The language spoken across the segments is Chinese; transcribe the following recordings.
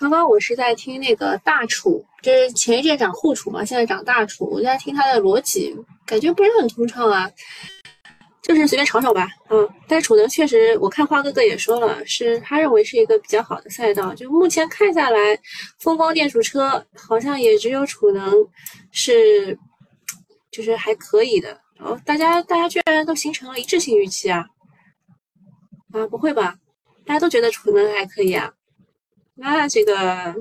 刚刚我是在听那个大储，就是前一阵涨沪储嘛，现在涨大储，我在听他的逻辑，感觉不是很通畅啊，就是随便炒炒吧，嗯。但是储能确实，我看花哥哥也说了，是他认为是一个比较好的赛道。就目前看下来，风光电储车好像也只有储能是，就是还可以的。哦，大家大家居然都形成了一致性预期啊！啊，不会吧？大家都觉得储能还可以啊？那这个，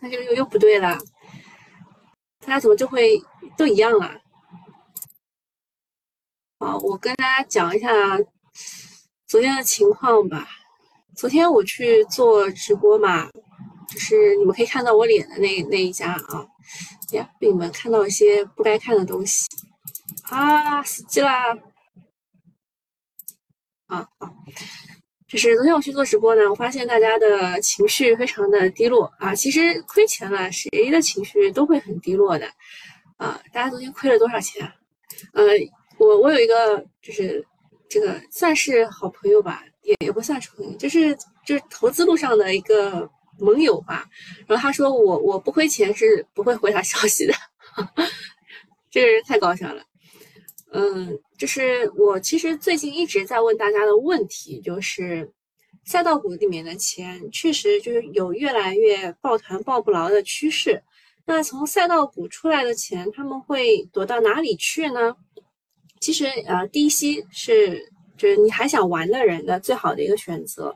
那就又又不对了，大家怎么就会都一样了？好，我跟大家讲一下昨天的情况吧。昨天我去做直播嘛，就是你们可以看到我脸的那那一家啊，呀，被你们看到一些不该看的东西啊，死机啦！啊好。就是昨天我去做直播呢，我发现大家的情绪非常的低落啊。其实亏钱了，谁的情绪都会很低落的啊。大家昨天亏了多少钱？呃，我我有一个就是这个算是好朋友吧，也也不算是朋友，就是就是投资路上的一个盟友吧。然后他说我我不亏钱是不会回他消息的，这个人太搞笑了。嗯，就是我其实最近一直在问大家的问题，就是赛道股里面的钱确实就是有越来越抱团抱不牢的趋势。那从赛道股出来的钱，他们会躲到哪里去呢？其实呃，低吸是就是你还想玩的人的最好的一个选择。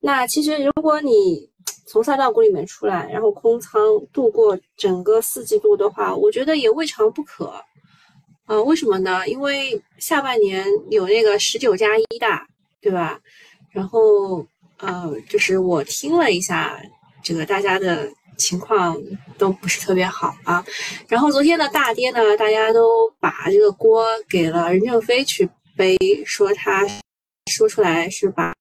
那其实如果你从赛道股里面出来，然后空仓度过整个四季度的话，我觉得也未尝不可。呃，为什么呢？因为下半年有那个十九加一大，对吧？然后，呃，就是我听了一下，这个大家的情况都不是特别好啊。然后昨天的大跌呢，大家都把这个锅给了任正非去背，说他说出来是把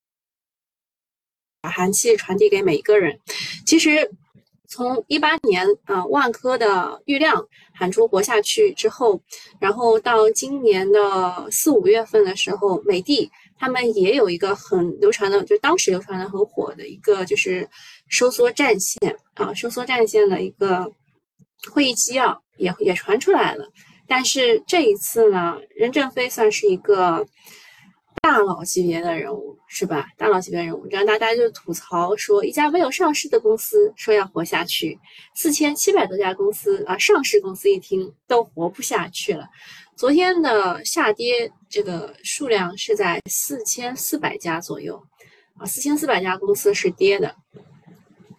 把寒气传递给每一个人。其实。从一八年啊，万科的郁亮喊出活下去之后，然后到今年的四五月份的时候，美的他们也有一个很流传的，就当时流传的很火的一个，就是收缩战线啊，收缩战线的一个会议纪要也也传出来了。但是这一次呢，任正非算是一个。大佬级别的人物是吧？大佬级别人物，然后大家就吐槽说，一家没有上市的公司说要活下去，四千七百多家公司啊，上市公司一听都活不下去了。昨天的下跌这个数量是在四千四百家左右啊，四千四百家公司是跌的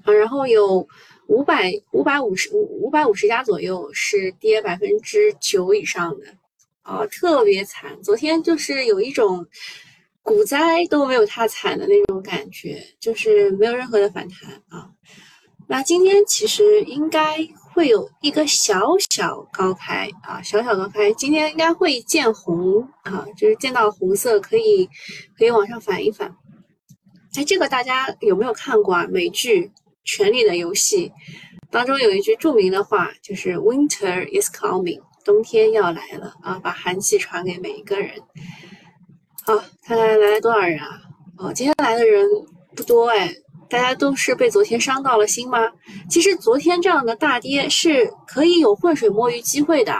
啊，然后有五百五百五十五五百五十家左右是跌百分之九以上的。啊，特别惨！昨天就是有一种股灾都没有它惨的那种感觉，就是没有任何的反弹啊。那今天其实应该会有一个小小高开啊，小小高开。今天应该会见红啊，就是见到红色可以可以往上反一反。哎，这个大家有没有看过啊？美剧《权力的游戏》当中有一句著名的话，就是 “Winter is coming”。冬天要来了啊！把寒气传给每一个人。好，看看来了多少人啊？哦，今天来的人不多哎。大家都是被昨天伤到了心吗？其实昨天这样的大跌是可以有浑水摸鱼机会的。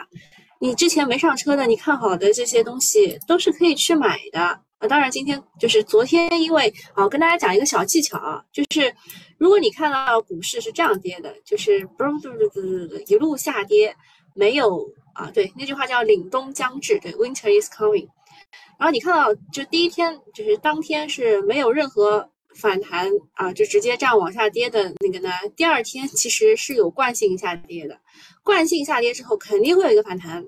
你之前没上车的，你看好的这些东西都是可以去买的啊。当然，今天就是昨天，因为啊，跟大家讲一个小技巧啊，就是如果你看到股市是这样跌的，就是不不不不不一路下跌，没有。啊，对，那句话叫“凛冬将至”，对，Winter is coming。然后你看到，就第一天，就是当天是没有任何反弹啊，就直接这样往下跌的那个呢。第二天其实是有惯性下跌的，惯性下跌之后肯定会有一个反弹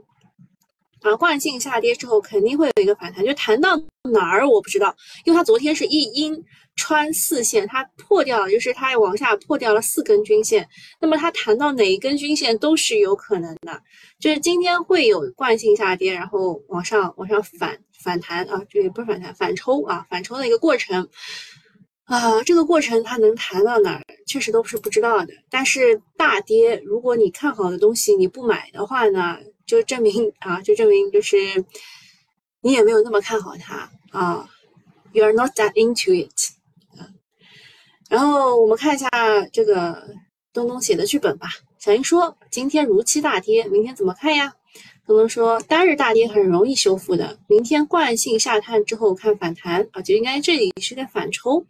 啊，惯性下跌之后肯定会有一个反弹，就弹到哪儿我不知道，因为它昨天是一阴。穿四线，它破掉了，就是它往下破掉了四根均线。那么它弹到哪一根均线都是有可能的，就是今天会有惯性下跌，然后往上往上反反弹啊，这也不是反弹，反抽啊，反抽的一个过程啊。这个过程它能弹到哪儿，确实都是不知道的。但是大跌，如果你看好的东西你不买的话呢，就证明啊，就证明就是你也没有那么看好它啊。You are not that into it. 然后我们看一下这个东东写的剧本吧。小英说：“今天如期大跌，明天怎么看呀？”东东说：“单日大跌很容易修复的，明天惯性下探之后看反弹啊，就应该这里是个反抽。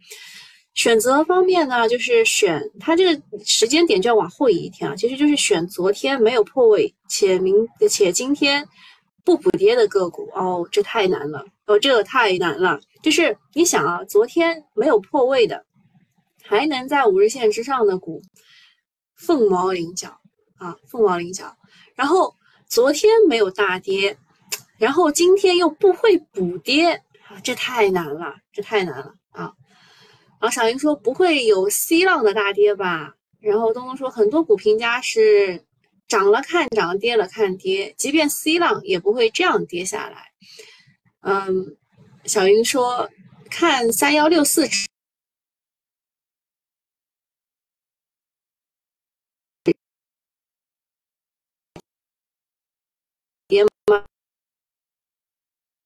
选择方面呢，就是选它这个时间点就要往后移一天啊，其实就是选昨天没有破位且明且今天不补跌的个股哦，这太难了哦，这太难了。就是你想啊，昨天没有破位的。”还能在五日线之上的股，凤毛麟角啊，凤毛麟角。然后昨天没有大跌，然后今天又不会补跌啊，这太难了，这太难了啊。然后小英说不会有 C 浪的大跌吧？然后东东说很多股评家是涨了看涨，跌了看跌，即便 C 浪也不会这样跌下来。嗯，小英说看三幺六四。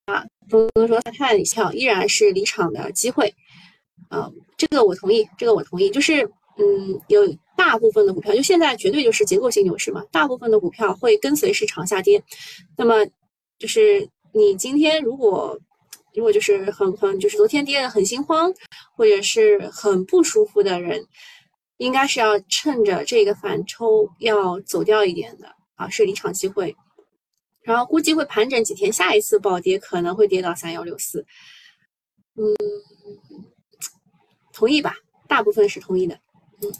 啊，东东说他看一下，依然是离场的机会。啊，这个我同意，这个我同意。就是，嗯，有大部分的股票，就现在绝对就是结构性牛市嘛，大部分的股票会跟随市场下跌。那么，就是你今天如果如果就是很很就是昨天跌的很心慌，或者是很不舒服的人，应该是要趁着这个反抽要走掉一点的啊，是离场机会。然后估计会盘整几天，下一次暴跌可能会跌到三幺六四，嗯，同意吧？大部分是同意的，嗯，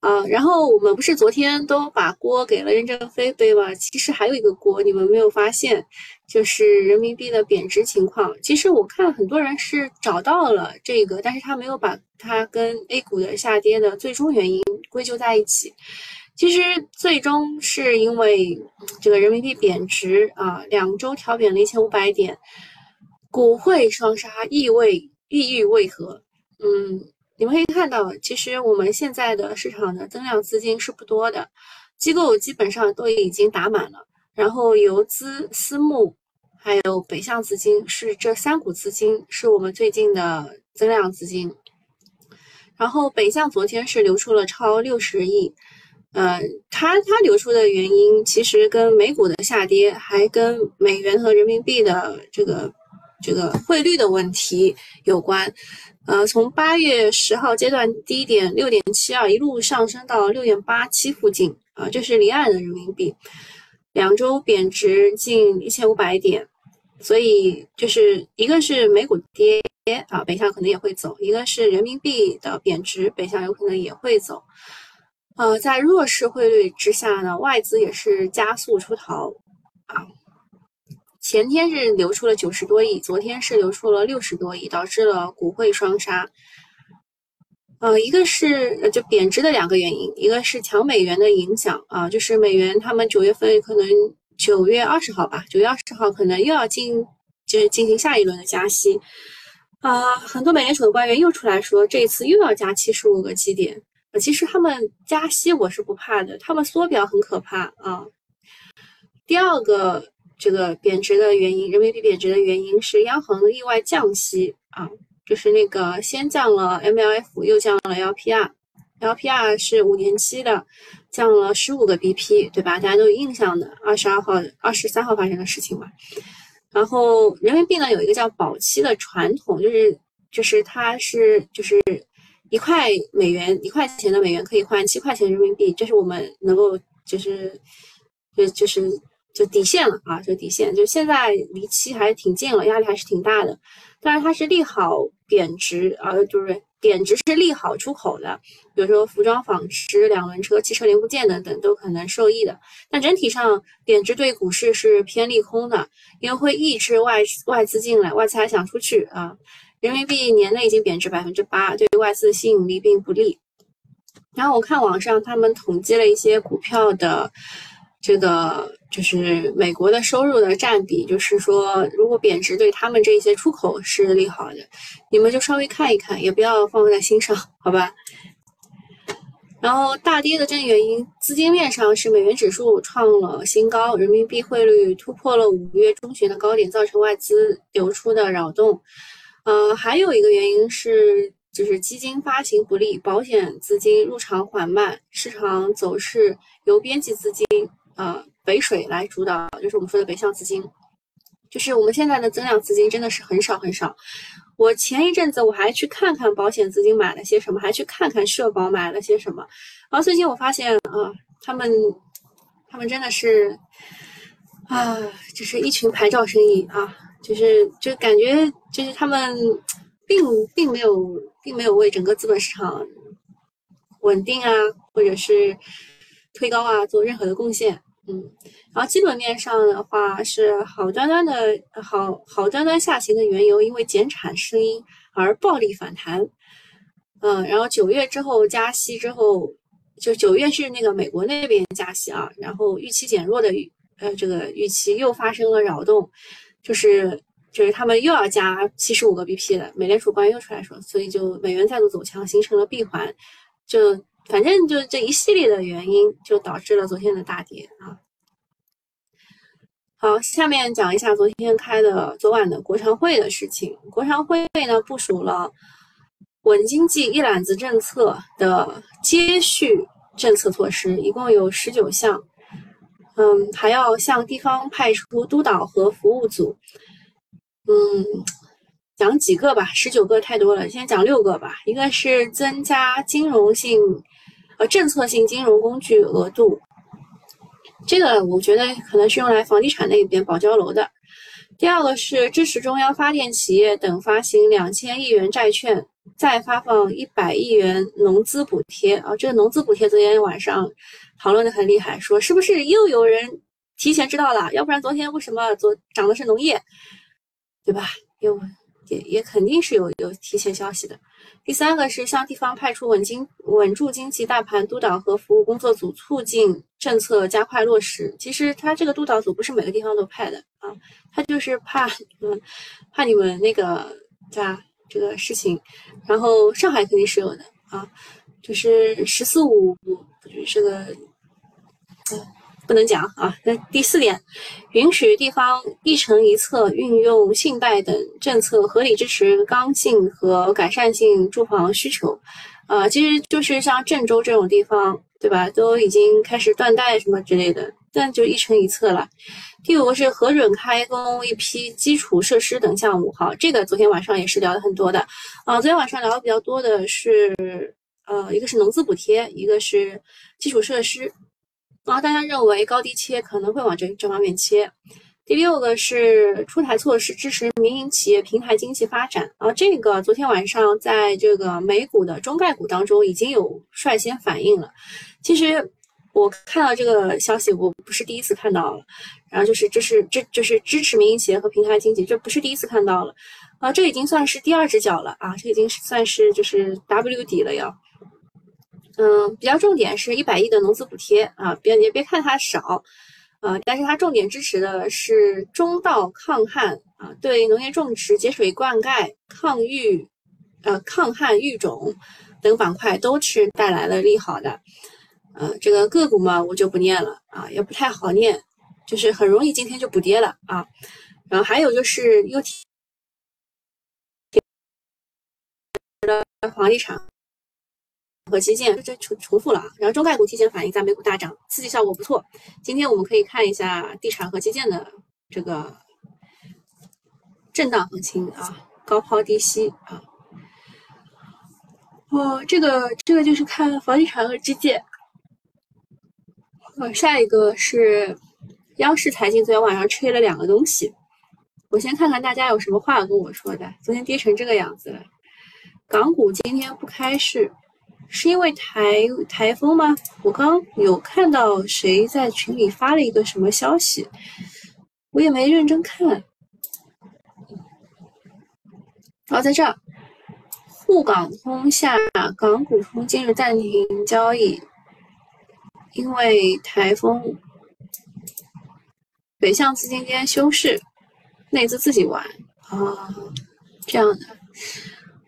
啊，然后我们不是昨天都把锅给了任正非背吗？其实还有一个锅你们没有发现，就是人民币的贬值情况。其实我看很多人是找到了这个，但是他没有把它跟 A 股的下跌的最终原因归咎在一起。其实最终是因为这个人民币贬值啊，两周调贬了一千五百点，股汇双杀，意味意欲为何？嗯，你们可以看到，其实我们现在的市场的增量资金是不多的，机构基本上都已经打满了，然后游资、私募还有北向资金是这三股资金是我们最近的增量资金，然后北向昨天是流出了超六十亿。呃，它它流出的原因其实跟美股的下跌，还跟美元和人民币的这个这个汇率的问题有关。呃，从八月十号阶段低点六点七二一路上升到六点八七附近啊，这是离岸的人民币，两周贬值近一千五百点，所以就是一个是美股跌啊，北向可能也会走；一个是人民币的贬值，北向有可能也会走。呃，在弱势汇率之下呢，外资也是加速出逃啊。前天是流出了九十多亿，昨天是流出了六十多亿，导致了股汇双杀。呃，一个是就贬值的两个原因，一个是强美元的影响啊，就是美元他们九月份可能九月二十号吧，九月二十号可能又要进就是进行下一轮的加息啊。很多美联储的官员又出来说，这一次又要加七十五个基点。呃其实他们加息我是不怕的，他们缩表很可怕啊。第二个这个贬值的原因，人民币贬值的原因是央行的意外降息啊，就是那个先降了 MLF，又降了 LPR，LPR 是五年期的，降了十五个 BP，对吧？大家都有印象的，二十二号、二十三号发生的事情嘛。然后人民币呢有一个叫保期的传统，就是就是它是就是。一块美元，一块钱的美元可以换七块钱人民币，这是我们能够就是就就是就底线了啊，就底线，就现在离期还挺近了，压力还是挺大的。当然它是利好贬值啊，就是贬值是利好出口的，比如说服装、纺织、两轮车、汽车零部件等等都可能受益的。但整体上贬值对股市是偏利空的，因为会抑制外外资进来，外资还想出去啊。人民币年内已经贬值百分之八，对外资的吸引力并不利。然后我看网上他们统计了一些股票的这个就是美国的收入的占比，就是说如果贬值对他们这些出口是利好的，你们就稍微看一看，也不要放在心上，好吧？然后大跌的真原因，资金面上是美元指数创了新高，人民币汇率突破了五月中旬的高点，造成外资流出的扰动。呃，还有一个原因是，就是基金发行不利，保险资金入场缓慢，市场走势由边际资金啊北水来主导，就是我们说的北向资金。就是我们现在的增量资金真的是很少很少。我前一阵子我还去看看保险资金买了些什么，还去看看社保买了些什么。然后最近我发现啊，他们他们真的是啊，就是一群牌照生意啊，就是就感觉就是他们并并没有并没有为整个资本市场稳定啊，或者是推高啊做任何的贡献。嗯，然后基本面上的话是好端端的好好端端下行的原油，因为减产声音而暴力反弹。嗯，然后九月之后加息之后，就九月是那个美国那边加息啊，然后预期减弱的呃这个预期又发生了扰动，就是就是他们又要加七十五个 BP 了，美联储官员又出来说，所以就美元再度走强，形成了闭环，就。反正就这一系列的原因，就导致了昨天的大跌啊。好，下面讲一下昨天开的昨晚的国常会的事情。国常会呢部署了稳经济一揽子政策的接续政策措施，一共有十九项。嗯，还要向地方派出督导和服务组。嗯。讲几个吧，十九个太多了，先讲六个吧。一个是增加金融性，呃，政策性金融工具额度，这个我觉得可能是用来房地产那边保交楼的。第二个是支持中央发电企业等发行两千亿元债券，再发放一百亿元农资补贴。啊，这个农资补贴昨天晚上讨论的很厉害，说是不是又有人提前知道了？要不然昨天为什么昨涨的是农业，对吧？又。也也肯定是有有提前消息的。第三个是向地方派出稳经稳住经济大盘督导和服务工作组，促进政策加快落实。其实他这个督导组不是每个地方都派的啊，他就是怕嗯怕你们那个对吧这个事情。然后上海肯定是有的啊，就是“十四五”这个。不能讲啊。那第四点，允许地方一城一策运用信贷等政策，合理支持刚性和改善性住房需求。啊，其实就是像郑州这种地方，对吧？都已经开始断贷什么之类的，但就一城一策了。第五个是核准开工一批基础设施等项目。好，这个昨天晚上也是聊的很多的。啊，昨天晚上聊的比较多的是，呃，一个是农资补贴，一个是基础设施。然后大家认为高低切可能会往这这方面切。第六个是出台措施支持民营企业平台经济发展。然后这个昨天晚上在这个美股的中概股当中已经有率先反应了。其实我看到这个消息，我不是第一次看到了。然后就是这是这就是支持民营企业和平台经济，这不是第一次看到了。啊，这已经算是第二只脚了啊，这已经算是就是 W 底了要。嗯，比较重点是一百亿的农资补贴啊，别也别看它少，呃，但是它重点支持的是中稻抗旱啊，对农业种植、节水灌溉、抗育、呃抗旱育种等板块都是带来了利好的。呃，这个个股嘛，我就不念了啊，也不太好念，就是很容易今天就补跌了啊。然后还有就是又提的房地产。和基建这重重复了啊，然后中概股提前反应，在美股大涨，刺激效果不错。今天我们可以看一下地产和基建的这个震荡行情啊，高抛低吸啊。哦，这个这个就是看房地产和基建。呃，下一个是央视财经昨天晚上吹了两个东西，我先看看大家有什么话要跟我说的。昨天跌成这个样子，港股今天不开市。是因为台台风吗？我刚有看到谁在群里发了一个什么消息，我也没认真看。哦，在这儿，沪港通下港股通今日暂停交易，因为台风。北向资金今天休市，内资自己玩啊，这样的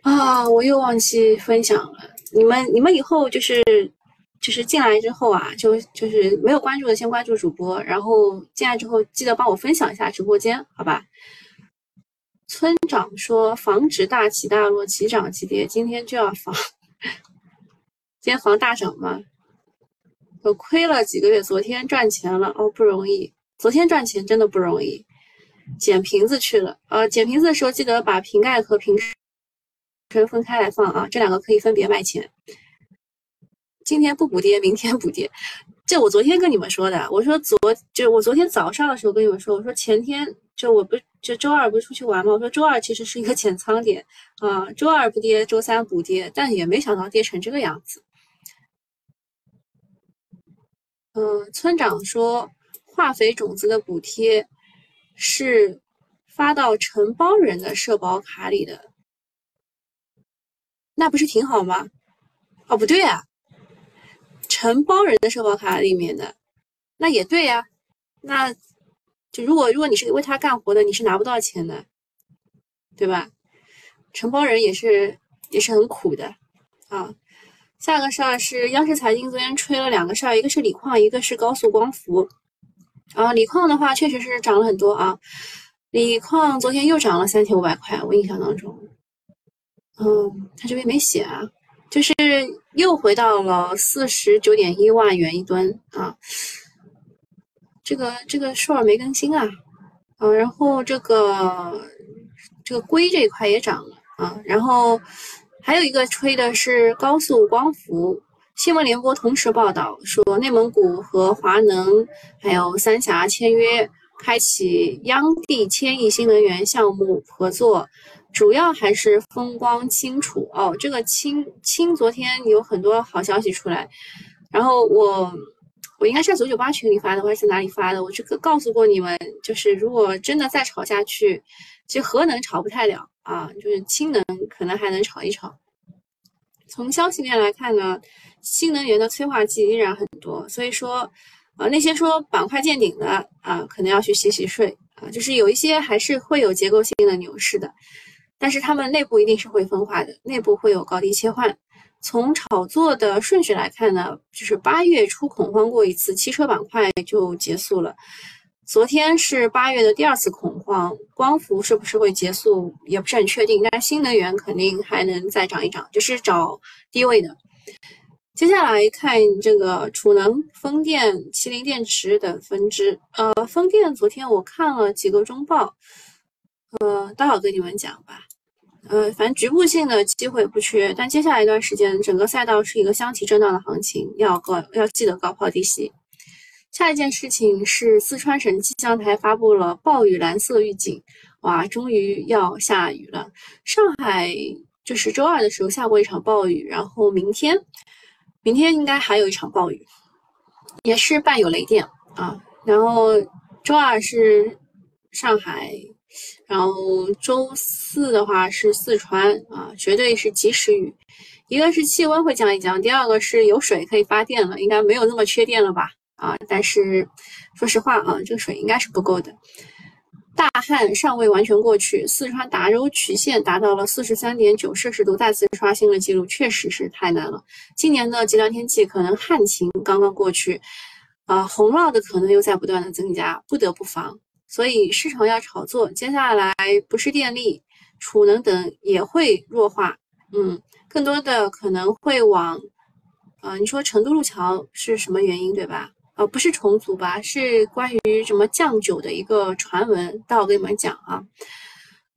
啊，我又忘记分享了。你们你们以后就是就是进来之后啊，就就是没有关注的先关注主播，然后进来之后记得帮我分享一下直播间，好吧？村长说防止大起大落，急涨急跌，今天就要防。今天防大涨吗？我亏了几个月，昨天赚钱了哦，不容易。昨天赚钱真的不容易。捡瓶子去了，呃，捡瓶子的时候记得把瓶盖和瓶身分开来放啊，这两个可以分别卖钱。今天不补跌，明天补跌。这我昨天跟你们说的，我说昨就我昨天早上的时候跟你们说，我说前天就我不就周二不是出去玩嘛？我说周二其实是一个减仓点啊，周二不跌，周三补跌，但也没想到跌成这个样子。嗯，村长说化肥种子的补贴是发到承包人的社保卡里的，那不是挺好吗？哦，不对啊。承包人的社保卡里面的，那也对呀，那就如果如果你是为他干活的，你是拿不到钱的，对吧？承包人也是也是很苦的啊。下个事儿是央视财经昨天吹了两个事儿，一个是锂矿，一个是高速光伏。啊，锂矿的话确实是涨了很多啊，锂矿昨天又涨了三千五百块，我印象当中，嗯，他这边没写啊。就是又回到了四十九点一万元一吨啊，这个这个数儿没更新啊，啊，然后这个这个硅这一块也涨了啊，然后还有一个吹的是高速光伏，新闻联播同时报道说，内蒙古和华能还有三峡签约，开启央地千亿新能源项目合作。主要还是风光清楚哦，这个清清昨天有很多好消息出来，然后我我应该是在九九八群里发的，还是哪里发的？我这个告诉过你们，就是如果真的再炒下去，其实核能炒不太了啊，就是氢能可能还能炒一炒。从消息面来看呢，新能源的催化剂依然很多，所以说，呃，那些说板块见顶的啊，可能要去洗洗睡啊，就是有一些还是会有结构性的牛市的。但是他们内部一定是会分化的，内部会有高低切换。从炒作的顺序来看呢，就是八月初恐慌过一次，汽车板块就结束了。昨天是八月的第二次恐慌，光伏是不是会结束也不是很确定，但是新能源肯定还能再涨一涨，就是找低位的。接下来看这个储能、风电、麒麟电池等分支。呃，风电昨天我看了几个中报，呃，待会跟你们讲吧。呃，反正局部性的机会不缺，但接下来一段时间，整个赛道是一个箱体震荡的行情，要高要记得高抛低吸。下一件事情是四川省气象台发布了暴雨蓝色预警，哇，终于要下雨了。上海就是周二的时候下过一场暴雨，然后明天，明天应该还有一场暴雨，也是伴有雷电啊。然后周二是上海。然后周四的话是四川啊，绝对是及时雨。一个是气温会降一降，第二个是有水可以发电了，应该没有那么缺电了吧？啊，但是说实话啊，这个水应该是不够的。大旱尚未完全过去，四川达州曲线达到了四十三点九摄氏度，再次刷新了记录，确实是太难了。今年的极端天气可能旱情刚刚过去，啊，洪涝的可能又在不断的增加，不得不防。所以市场要炒作，接下来不是电力、储能等也会弱化，嗯，更多的可能会往，呃，你说成都路桥是什么原因，对吧？呃，不是重组吧？是关于什么降酒的一个传闻，待会跟你们讲啊，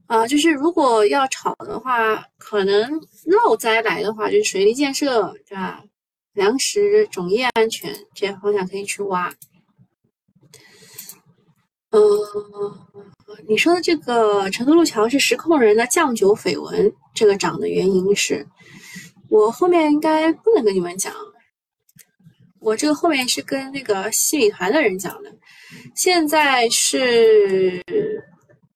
啊，就是如果要炒的话，可能涝灾来的话，就是水利建设，对吧？粮食、种业安全这些方向可以去挖。嗯，你说的这个成都路桥是实控人的酱酒绯闻，这个涨的原因是，我后面应该不能跟你们讲，我这个后面是跟那个西米团的人讲的。现在是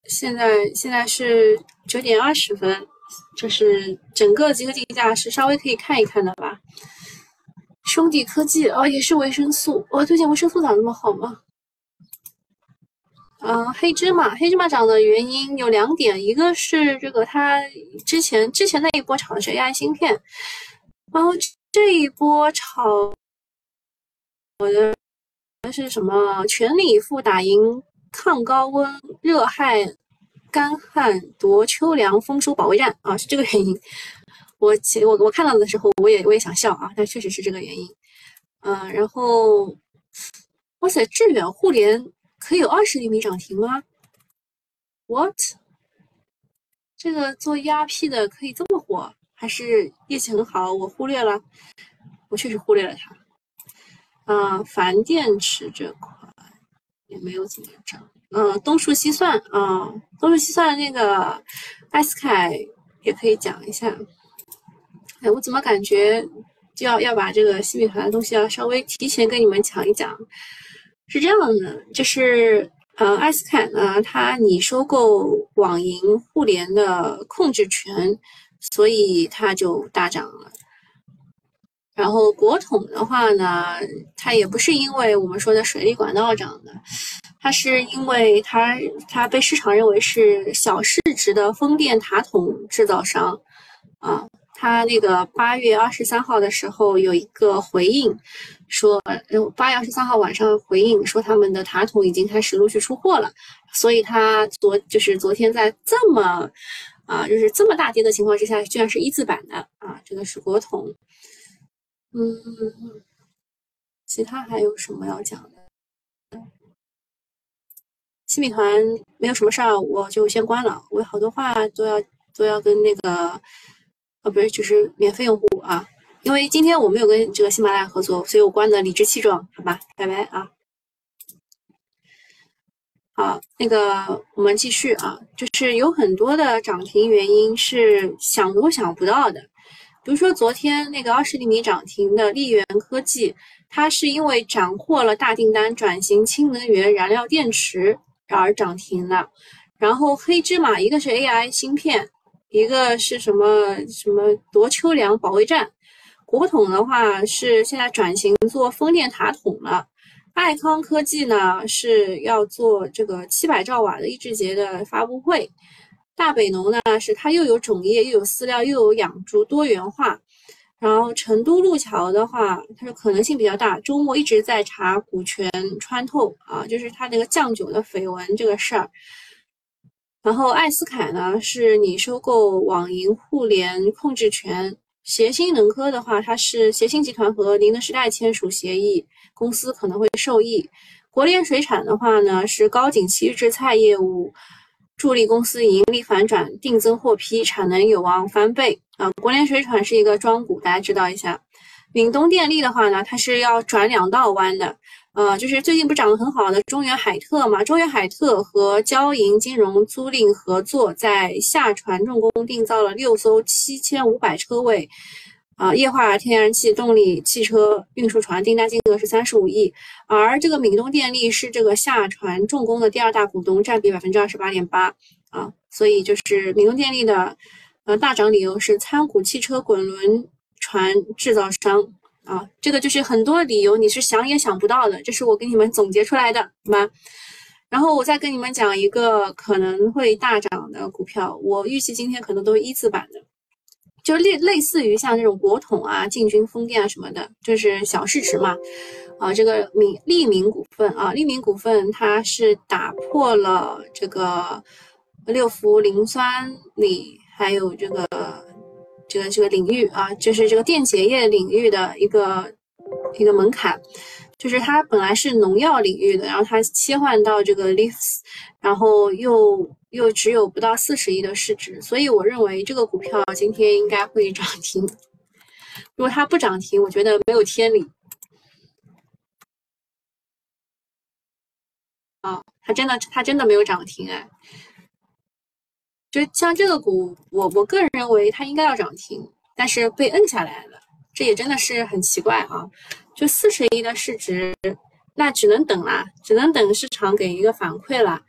现在现在是九点二十分，就是整个集合竞价是稍微可以看一看的吧。兄弟科技哦，也是维生素，我最近维生素涨那么好吗？嗯，黑芝麻，黑芝麻涨的原因有两点，一个是这个它之前之前那一波炒的是 AI 芯片，然后这一波炒我的是什么？全力以赴打赢抗高温热害干旱夺秋粮丰收保卫战啊，是这个原因。我其我我看到的时候，我也我也想笑啊，但确实是这个原因。嗯，然后，哇塞，致远互联可以有二十厘米涨停吗？What？这个做 ERP 的可以这么火？还是业绩很好？我忽略了，我确实忽略了它。啊，钒电池这块也没有怎么涨。嗯，东数西算啊，东数西算那个艾斯凯也可以讲一下。哎，我怎么感觉就要要把这个新米团的东西要稍微提前跟你们讲一讲？是这样的，就是呃，艾斯凯呢，它拟收购网银互联的控制权，所以它就大涨了。然后国统的话呢，它也不是因为我们说的水利管道涨的，它是因为它它被市场认为是小市值的风电塔筒制造商，啊，他那个八月二十三号的时候有一个回应，说八月二十三号晚上回应说他们的塔筒已经开始陆续出货了，所以他昨就是昨天在这么啊就是这么大跌的情况之下，居然是一字板的啊，这个是国统。嗯，其他还有什么要讲的？新米团没有什么事儿，我就先关了。我有好多话都要都要跟那个，不是，就是免费用户啊。因为今天我没有跟这个喜马拉雅合作，所以我关的理直气壮，好吧，拜拜啊。好，那个我们继续啊，就是有很多的涨停原因是想都想不到的。比如说，昨天那个二十厘米涨停的利源科技，它是因为斩获了大订单，转型氢能源燃料电池而涨停的。然后黑芝麻，一个是 AI 芯片，一个是什么什么夺秋粮保卫战。国统的话是现在转型做风电塔筒了。爱康科技呢是要做这个七百兆瓦的抑制节的发布会。大北农呢，是它又有种业，又有饲料，又有养猪，多元化。然后成都路桥的话，它是可能性比较大。周末一直在查股权穿透啊，就是它那个酱酒的绯闻这个事儿。然后艾斯凯呢，是你收购网银互联控制权。协鑫能科的话，它是协鑫集团和宁德时代签署协议，公司可能会受益。国联水产的话呢，是高景气预制菜业务。助力公司盈利反转，定增获批，产能有望翻倍啊！国联水产是一个庄股，大家知道一下。闽东电力的话呢，它是要转两道弯的，呃，就是最近不涨得很好的中原海特嘛？中原海特和交银金融租赁合作，在下船重工定造了六艘七千五百车位。啊，液化天然气动力汽车运输船订单金额是三十五亿，而这个闽东电力是这个下船重工的第二大股东，占比百分之二十八点八啊，所以就是闽东电力的呃大涨理由是参股汽车滚轮船制造商啊，这个就是很多理由你是想也想不到的，这是我给你们总结出来的，好吗？然后我再跟你们讲一个可能会大涨的股票，我预计今天可能都是一字板的。就类类似于像这种国统啊、进军风电啊什么的，就是小市值嘛。啊，这个民利民股份啊，利民股份它是打破了这个六氟磷酸锂还有这个这个这个领域啊，就是这个电解液领域的一个一个门槛。就是它本来是农药领域的，然后它切换到这个 Leafs，然后又又只有不到四十亿的市值，所以我认为这个股票今天应该会涨停。如果它不涨停，我觉得没有天理。啊，它真的它真的没有涨停哎！就像这个股，我我个人认为它应该要涨停，但是被摁下来了，这也真的是很奇怪啊。就四十亿的市值，那只能等啦，只能等市场给一个反馈了。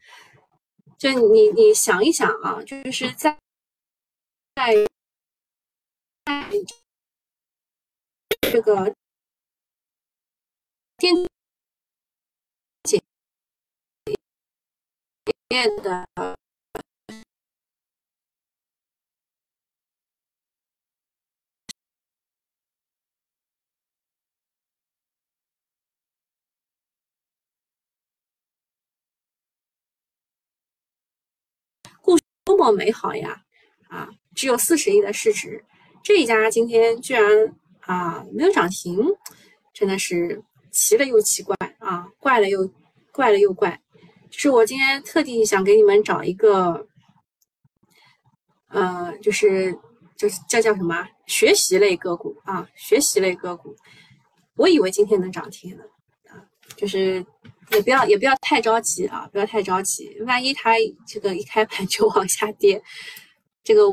就你你想一想啊，就是在在在这个电解液的。多么美好呀！啊，只有四十亿的市值，这一家今天居然啊没有涨停，真的是奇了又奇怪啊，怪了又怪了又怪。就是我今天特地想给你们找一个，呃，就是就是叫叫什么学习类个股啊，学习类个股，我以为今天能涨停呢啊，就是。也不要也不要太着急啊，不要太着急。万一它这个一开盘就往下跌，这个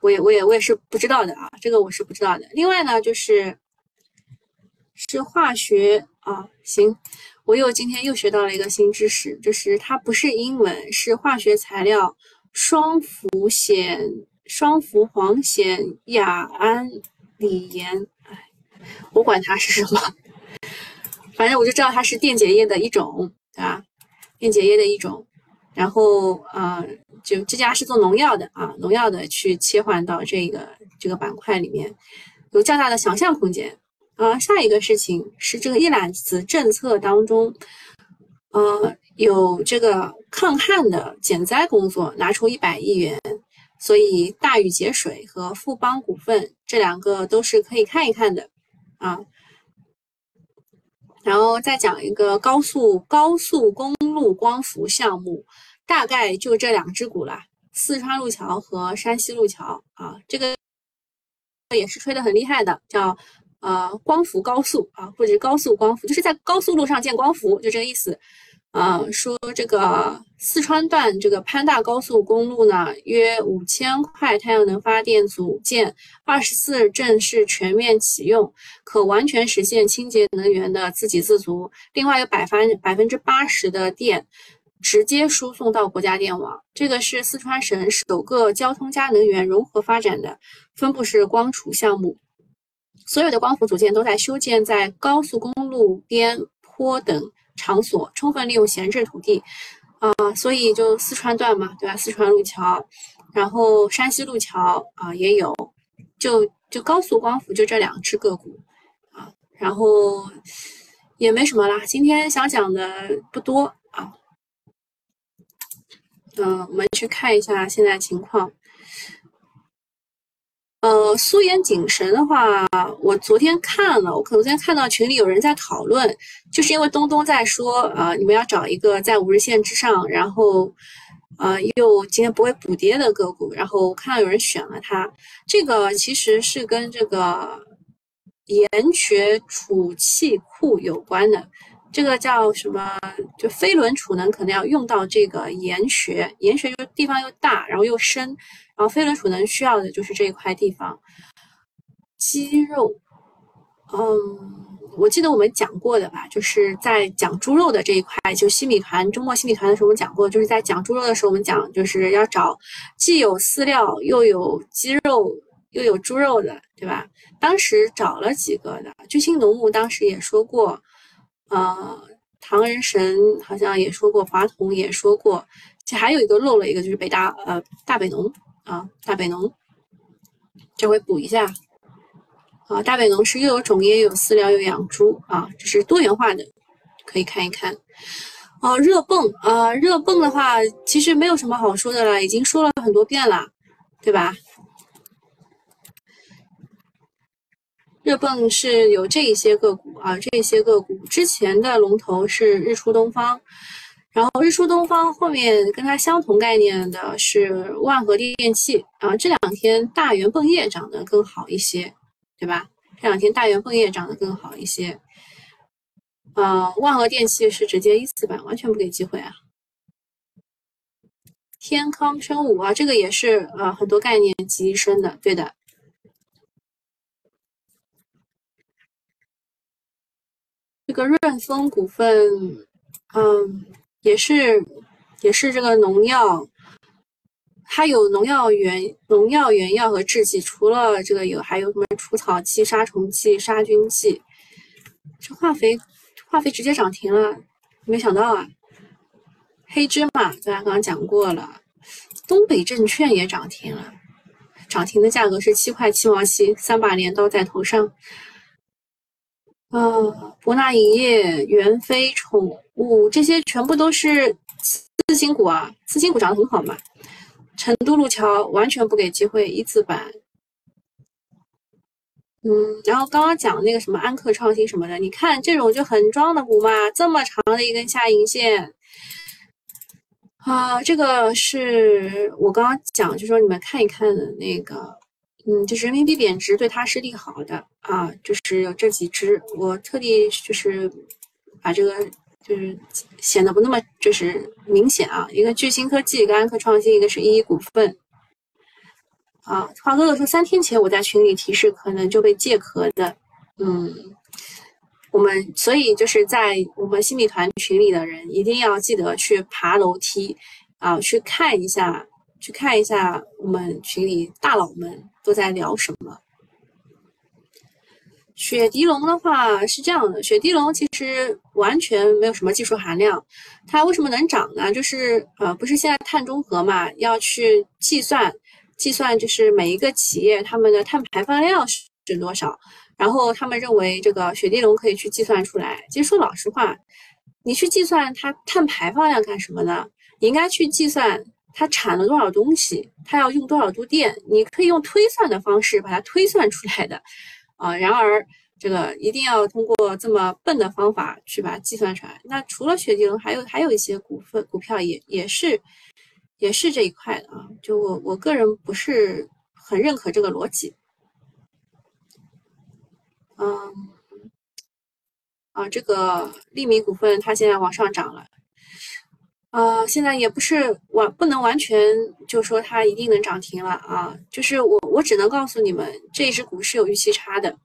我也我也我也是不知道的啊，这个我是不知道的。另外呢，就是是化学啊，行，我又今天又学到了一个新知识，就是它不是英文，是化学材料双氟酰双氟磺酰亚胺锂盐，哎，我管它是什么。反正我就知道它是电解液的一种，对吧？电解液的一种，然后呃，就这家是做农药的啊，农药的去切换到这个这个板块里面，有较大的想象空间啊。下一个事情是这个一揽子政策当中，呃，有这个抗旱的减灾工作拿出一百亿元，所以大禹节水和富邦股份这两个都是可以看一看的啊。然后再讲一个高速高速公路光伏项目，大概就这两只股啦，四川路桥和山西路桥啊，这个也是吹得很厉害的，叫呃光伏高速啊，或者高速光伏，就是在高速路上建光伏，就这个意思。呃，说这个四川段这个潘大高速公路呢，约五千块太阳能发电组件，二十四正式全面启用，可完全实现清洁能源的自给自足。另外有百分百分之八十的电直接输送到国家电网。这个是四川省首个交通加能源融合发展的分布式光储项目，所有的光伏组件都在修建在高速公路边坡等。场所充分利用闲置土地，啊，所以就四川段嘛，对吧？四川路桥，然后山西路桥啊也有，就就高速光伏就这两只个股啊，然后也没什么啦。今天想讲的不多啊，嗯，我们去看一下现在情况。呃，苏颜景神的话，我昨天看了，我可能昨天看到群里有人在讨论，就是因为东东在说，呃，你们要找一个在五日线之上，然后，呃，又今天不会补跌的个股，然后看到有人选了它，这个其实是跟这个盐泉储气库有关的，这个叫什么？就飞轮储能可能要用到这个盐穴，盐穴就地方又大，然后又深。然后飞轮储能需要的就是这一块地方，鸡肉，嗯，我记得我们讲过的吧，就是在讲猪肉的这一块，就西米团周末西米团的时候我们讲过，就是在讲猪肉的时候我们讲，就是要找既有饲料又有鸡肉又有猪肉的，对吧？当时找了几个的，巨星农牧当时也说过，呃，唐人神好像也说过，华统也说过，其实还有一个漏了一个，就是北大呃大北农。啊，大北农，这回补一下。啊，大北农是又有种业又有饲料又养猪啊，这是多元化的，可以看一看。哦，热泵啊，热泵的话其实没有什么好说的了，已经说了很多遍了，对吧？热泵是有这一些个股啊，这一些个股之前的龙头是日出东方。然后日出东方后面跟它相同概念的是万和电器啊，这两天大元泵业涨得更好一些，对吧？这两天大元泵业涨得更好一些，呃，万和电器是直接一字板，完全不给机会啊。天康生物啊，这个也是呃很多概念集一身的，对的。这个润丰股份，嗯。也是，也是这个农药，它有农药原农药原药和制剂，除了这个有，还有什么除草剂、杀虫剂、杀菌剂。这化肥，化肥直接涨停了，没想到啊！黑芝麻，大家刚刚讲过了，东北证券也涨停了，涨停的价格是七块七毛七，三把镰刀在头上。呃，博纳影业、元飞宠物这些全部都是次新股啊，次新股涨得很好嘛。成都路桥完全不给机会，一字板。嗯，然后刚刚讲那个什么安克创新什么的，你看这种就很装的股嘛，这么长的一根下影线。啊，这个是我刚刚讲，就说你们看一看的那个，嗯，就是人民币贬值对它是利好的啊，就是有这几只，我特地就是把这个就是显得不那么就是明显啊，一个巨星科技，一个安克创新，一个是一一股份。啊，华哥哥说三天前我在群里提示可能就被借壳的，嗯，我们所以就是在我们新米团群里的人一定要记得去爬楼梯啊，去看一下，去看一下我们群里大佬们都在聊什么。雪迪龙的话是这样的，雪迪龙其实完全没有什么技术含量，它为什么能涨呢？就是呃，不是现在碳中和嘛，要去计算。计算就是每一个企业他们的碳排放量是多少，然后他们认为这个雪地龙可以去计算出来。其实说老实话，你去计算它碳排放量干什么呢？你应该去计算它产了多少东西，它要用多少度电。你可以用推算的方式把它推算出来的，啊，然而这个一定要通过这么笨的方法去把它计算出来。那除了雪地龙，还有还有一些股份股票也也是。也是这一块的啊，就我我个人不是很认可这个逻辑。嗯，啊，这个利民股份它现在往上涨了，啊，现在也不是完不能完全就说它一定能涨停了啊，就是我我只能告诉你们，这只股是有预期差的，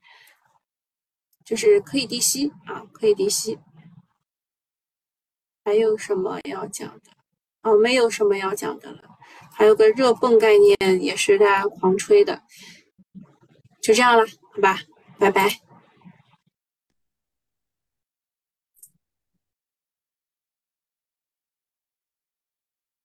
就是可以低吸啊，可以低吸。还有什么要讲的？哦，没有什么要讲的了。还有个热泵概念也是大家狂吹的，就这样了，好吧，拜拜。